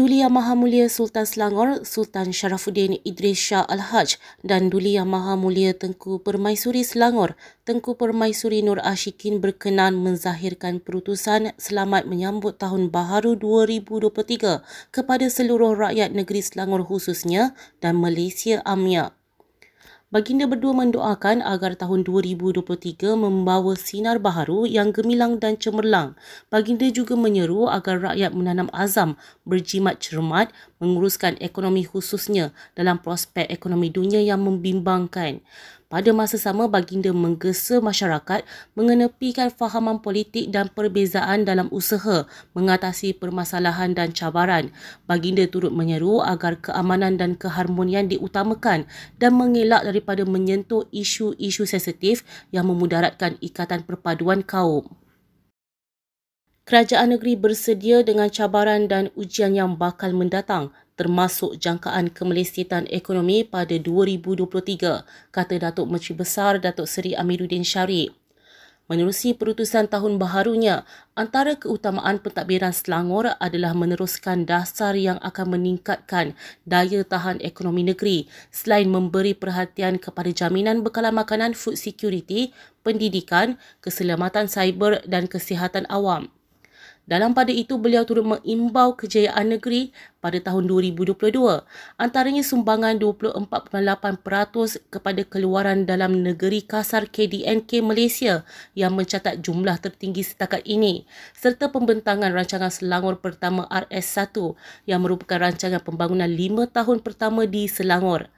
Duli Yang Maha Mulia Sultan Selangor Sultan Sharafuddin Idris Shah Al-Haj dan Duli Yang Maha Mulia Tengku Permaisuri Selangor Tengku Permaisuri Nur Ashikin berkenan menzahirkan perutusan selamat menyambut Tahun Baharu 2023 kepada seluruh rakyat negeri Selangor khususnya dan Malaysia Amia. Baginda berdua mendoakan agar tahun 2023 membawa sinar baharu yang gemilang dan cemerlang. Baginda juga menyeru agar rakyat menanam azam, berjimat cermat, menguruskan ekonomi khususnya dalam prospek ekonomi dunia yang membimbangkan. Pada masa sama, baginda menggesa masyarakat mengenepikan fahaman politik dan perbezaan dalam usaha mengatasi permasalahan dan cabaran. Baginda turut menyeru agar keamanan dan keharmonian diutamakan dan mengelak daripada menyentuh isu-isu sensitif yang memudaratkan ikatan perpaduan kaum. Kerajaan negeri bersedia dengan cabaran dan ujian yang bakal mendatang termasuk jangkaan kemelesitan ekonomi pada 2023, kata Datuk Menteri Besar Datuk Seri Amiruddin Syarif. Menerusi perutusan tahun baharunya, antara keutamaan pentadbiran Selangor adalah meneruskan dasar yang akan meningkatkan daya tahan ekonomi negeri selain memberi perhatian kepada jaminan bekalan makanan food security, pendidikan, keselamatan cyber dan kesihatan awam. Dalam pada itu, beliau turut mengimbau kejayaan negeri pada tahun 2022. Antaranya sumbangan 24.8% kepada keluaran dalam negeri kasar KDNK Malaysia yang mencatat jumlah tertinggi setakat ini serta pembentangan rancangan Selangor pertama RS1 yang merupakan rancangan pembangunan lima tahun pertama di Selangor.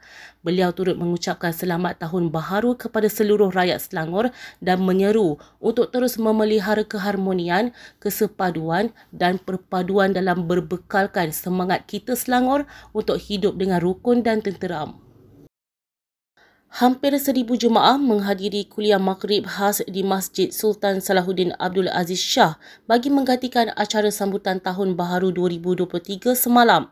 Beliau turut mengucapkan selamat tahun baharu kepada seluruh rakyat Selangor dan menyeru untuk terus memelihara keharmonian, kesepaduan dan perpaduan dalam berbekalkan semangat kita Selangor untuk hidup dengan rukun dan tenteram. Hampir seribu jemaah menghadiri kuliah maghrib khas di Masjid Sultan Salahuddin Abdul Aziz Shah bagi menggantikan acara sambutan Tahun Baharu 2023 semalam.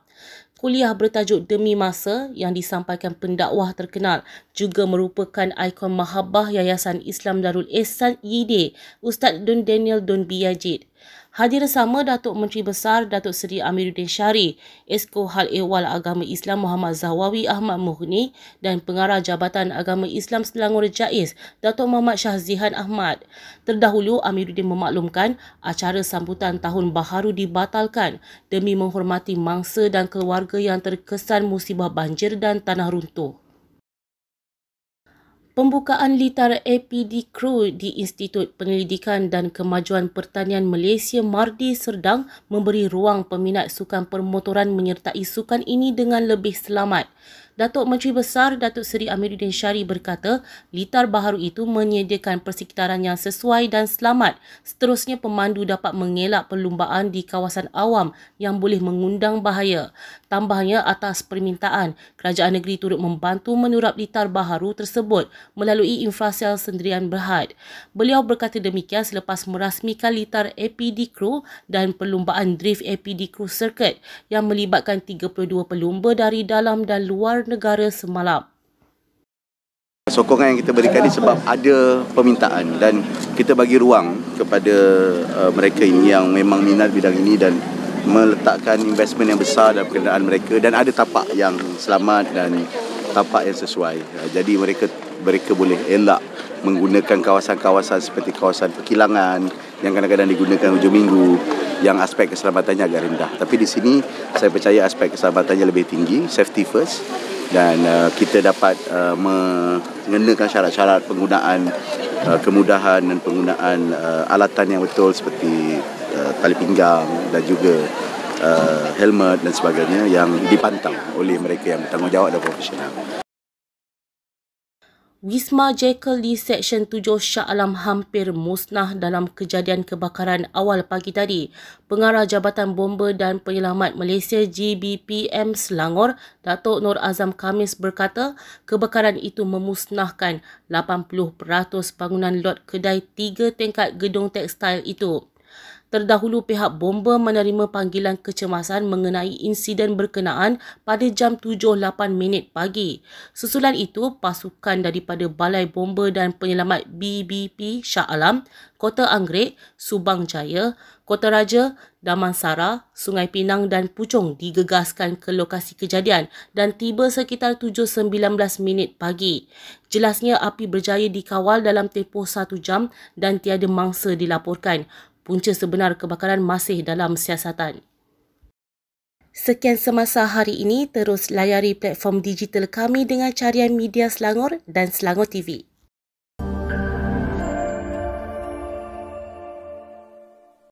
Kuliah bertajuk Demi Masa yang disampaikan pendakwah terkenal juga merupakan ikon mahabbah Yayasan Islam Darul Ehsan YIDE, Ustaz Dun Daniel Dun Biyajid. Hadir sama Datuk Menteri Besar Datuk Seri Amiruddin Syari, Esko Hal Ehwal Agama Islam Muhammad Zawawi Ahmad Muhni dan Pengarah Jabatan Agama Islam Selangor Jais Datuk Muhammad Syahzihan Ahmad. Terdahulu Amiruddin memaklumkan acara sambutan Tahun Baharu dibatalkan demi menghormati mangsa dan keluarga yang terkesan musibah banjir dan tanah runtuh. Pembukaan litar APD Crew di Institut Penyelidikan dan Kemajuan Pertanian Malaysia Mardi Serdang memberi ruang peminat sukan permotoran menyertai sukan ini dengan lebih selamat. Datuk Menteri Besar Datuk Seri Amiruddin Syari berkata, litar baharu itu menyediakan persekitaran yang sesuai dan selamat. Seterusnya pemandu dapat mengelak perlumbaan di kawasan awam yang boleh mengundang bahaya. Tambahnya atas permintaan, kerajaan negeri turut membantu menurap litar baharu tersebut melalui infrasel sendirian berhad. Beliau berkata demikian selepas merasmikan litar APD Crew dan perlumbaan Drift APD Crew Circuit yang melibatkan 32 pelumba dari dalam dan luar negara semalam. Sokongan yang kita berikan ini sebab ada permintaan dan kita bagi ruang kepada uh, mereka ini yang memang minat bidang ini dan meletakkan investment yang besar dalam kenderaan mereka dan ada tapak yang selamat dan tapak yang sesuai. Uh, jadi mereka mereka boleh elak menggunakan kawasan-kawasan seperti kawasan perkilangan yang kadang-kadang digunakan hujung minggu yang aspek keselamatannya agak rendah. Tapi di sini saya percaya aspek keselamatannya lebih tinggi, safety first dan uh, kita dapat uh, mengenakan syarat-syarat penggunaan uh, kemudahan dan penggunaan uh, alatan yang betul seperti uh, tali pinggang dan juga uh, helmet dan sebagainya yang dipantang oleh mereka yang bertanggungjawab dan profesional. Wisma Jekyll di Seksyen 7 Shah Alam hampir musnah dalam kejadian kebakaran awal pagi tadi. Pengarah Jabatan Bomba dan Penyelamat Malaysia GBPM Selangor, Datuk Nur Azam Kamis berkata, kebakaran itu memusnahkan 80% bangunan lot kedai tiga tingkat gedung tekstil itu. Terdahulu pihak bomba menerima panggilan kecemasan mengenai insiden berkenaan pada jam 7.08 minit pagi. Susulan itu, pasukan daripada Balai Bomba dan Penyelamat BBP Shah Alam, Kota Anggrek, Subang Jaya, Kota Raja, Damansara, Sungai Pinang dan Puchong digegaskan ke lokasi kejadian dan tiba sekitar 7.19 minit pagi. Jelasnya api berjaya dikawal dalam tempoh satu jam dan tiada mangsa dilaporkan punca sebenar kebakaran masih dalam siasatan. Sekian semasa hari ini, terus layari platform digital kami dengan carian media Selangor dan Selangor TV.